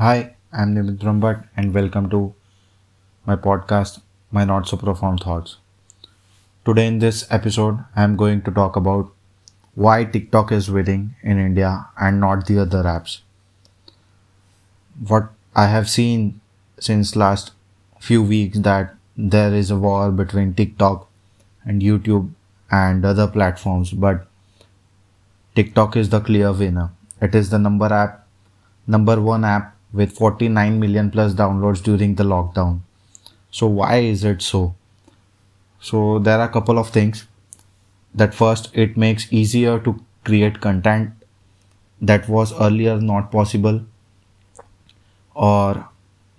Hi, I'm Nimit Brahmbhatt and welcome to my podcast, My Not So Profound Thoughts. Today, in this episode, I'm going to talk about why TikTok is winning in India and not the other apps. What I have seen since last few weeks that there is a war between TikTok and YouTube and other platforms, but TikTok is the clear winner. It is the number app, number one app with 49 million plus downloads during the lockdown. So why is it so? So there are a couple of things. That first, it makes easier to create content that was earlier not possible or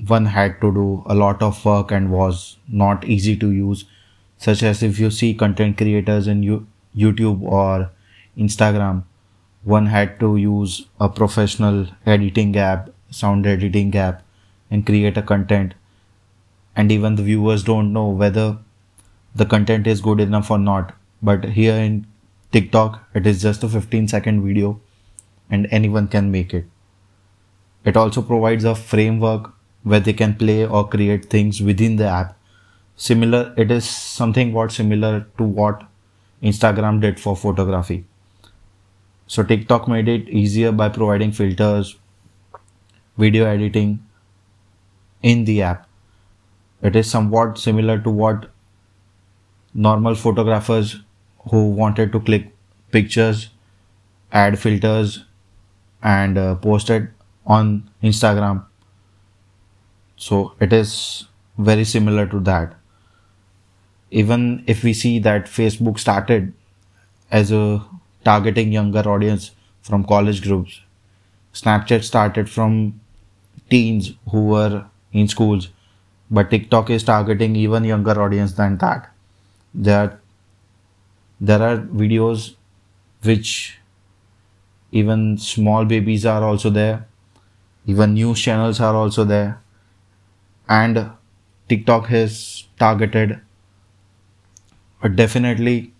one had to do a lot of work and was not easy to use such as if you see content creators in YouTube or Instagram one had to use a professional editing app sound editing app and create a content. And even the viewers don't know whether the content is good enough or not. But here in tiktok it is just a 15 second video and anyone can make it. It also provides a framework where they can play or create things within the app. Similar it is something what similar to what instagram did for photography. So tiktok made it easier by providing filters video editing in the app. It is somewhat similar to what normal photographers who wanted to click pictures, add filters, and uh, post it on Instagram. So it is very similar to that. Even if we see that Facebook started as a targeting younger audience from college groups, Snapchat started from teens who were in schools. But tiktok is targeting even younger audience than that. There there are videos which even small babies are also there. Even news channels are also there. And tiktok has targeted a definitely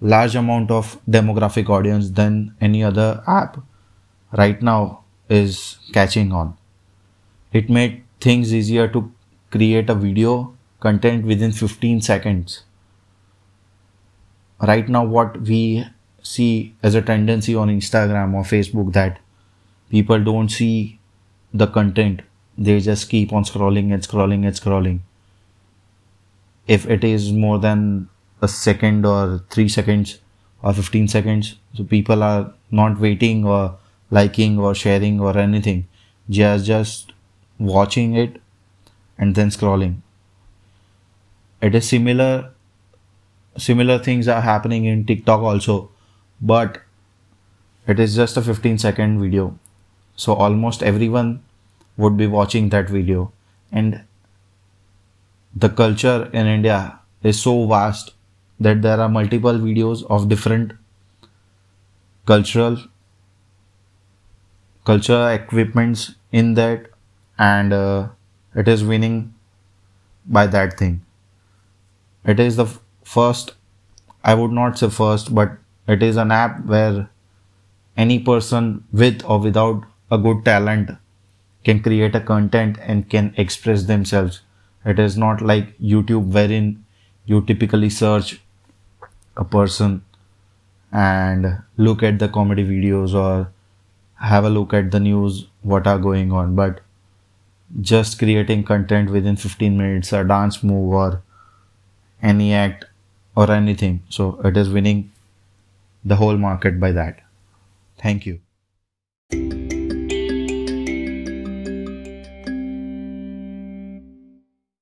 large amount of demographic audience than any other app right now is catching on. It made things easier to create a video content within 15 seconds. Right now, what we see as a tendency on Instagram or Facebook that people don't see the content, they just keep on scrolling and scrolling and scrolling. If it is more than a second or three seconds or 15 seconds, so people are not waiting or liking or sharing or anything. Just just watching it and then scrolling. It is similar similar things are happening in tiktok also but it is just a 15 second video. So almost everyone would be watching that video. And the culture in india is so vast that there are multiple videos of different cultural culture equipments in that and uh, it is winning by that thing. It is the f- first i would not say first but it is an app where any person with or without a good talent can create a content and can express themselves. It is not like youtube wherein you typically search a person and look at the comedy videos or have a look at the news, what are going on. But just creating content within 15 minutes, a dance move or any act or anything. So it is winning the whole market by that. Thank you.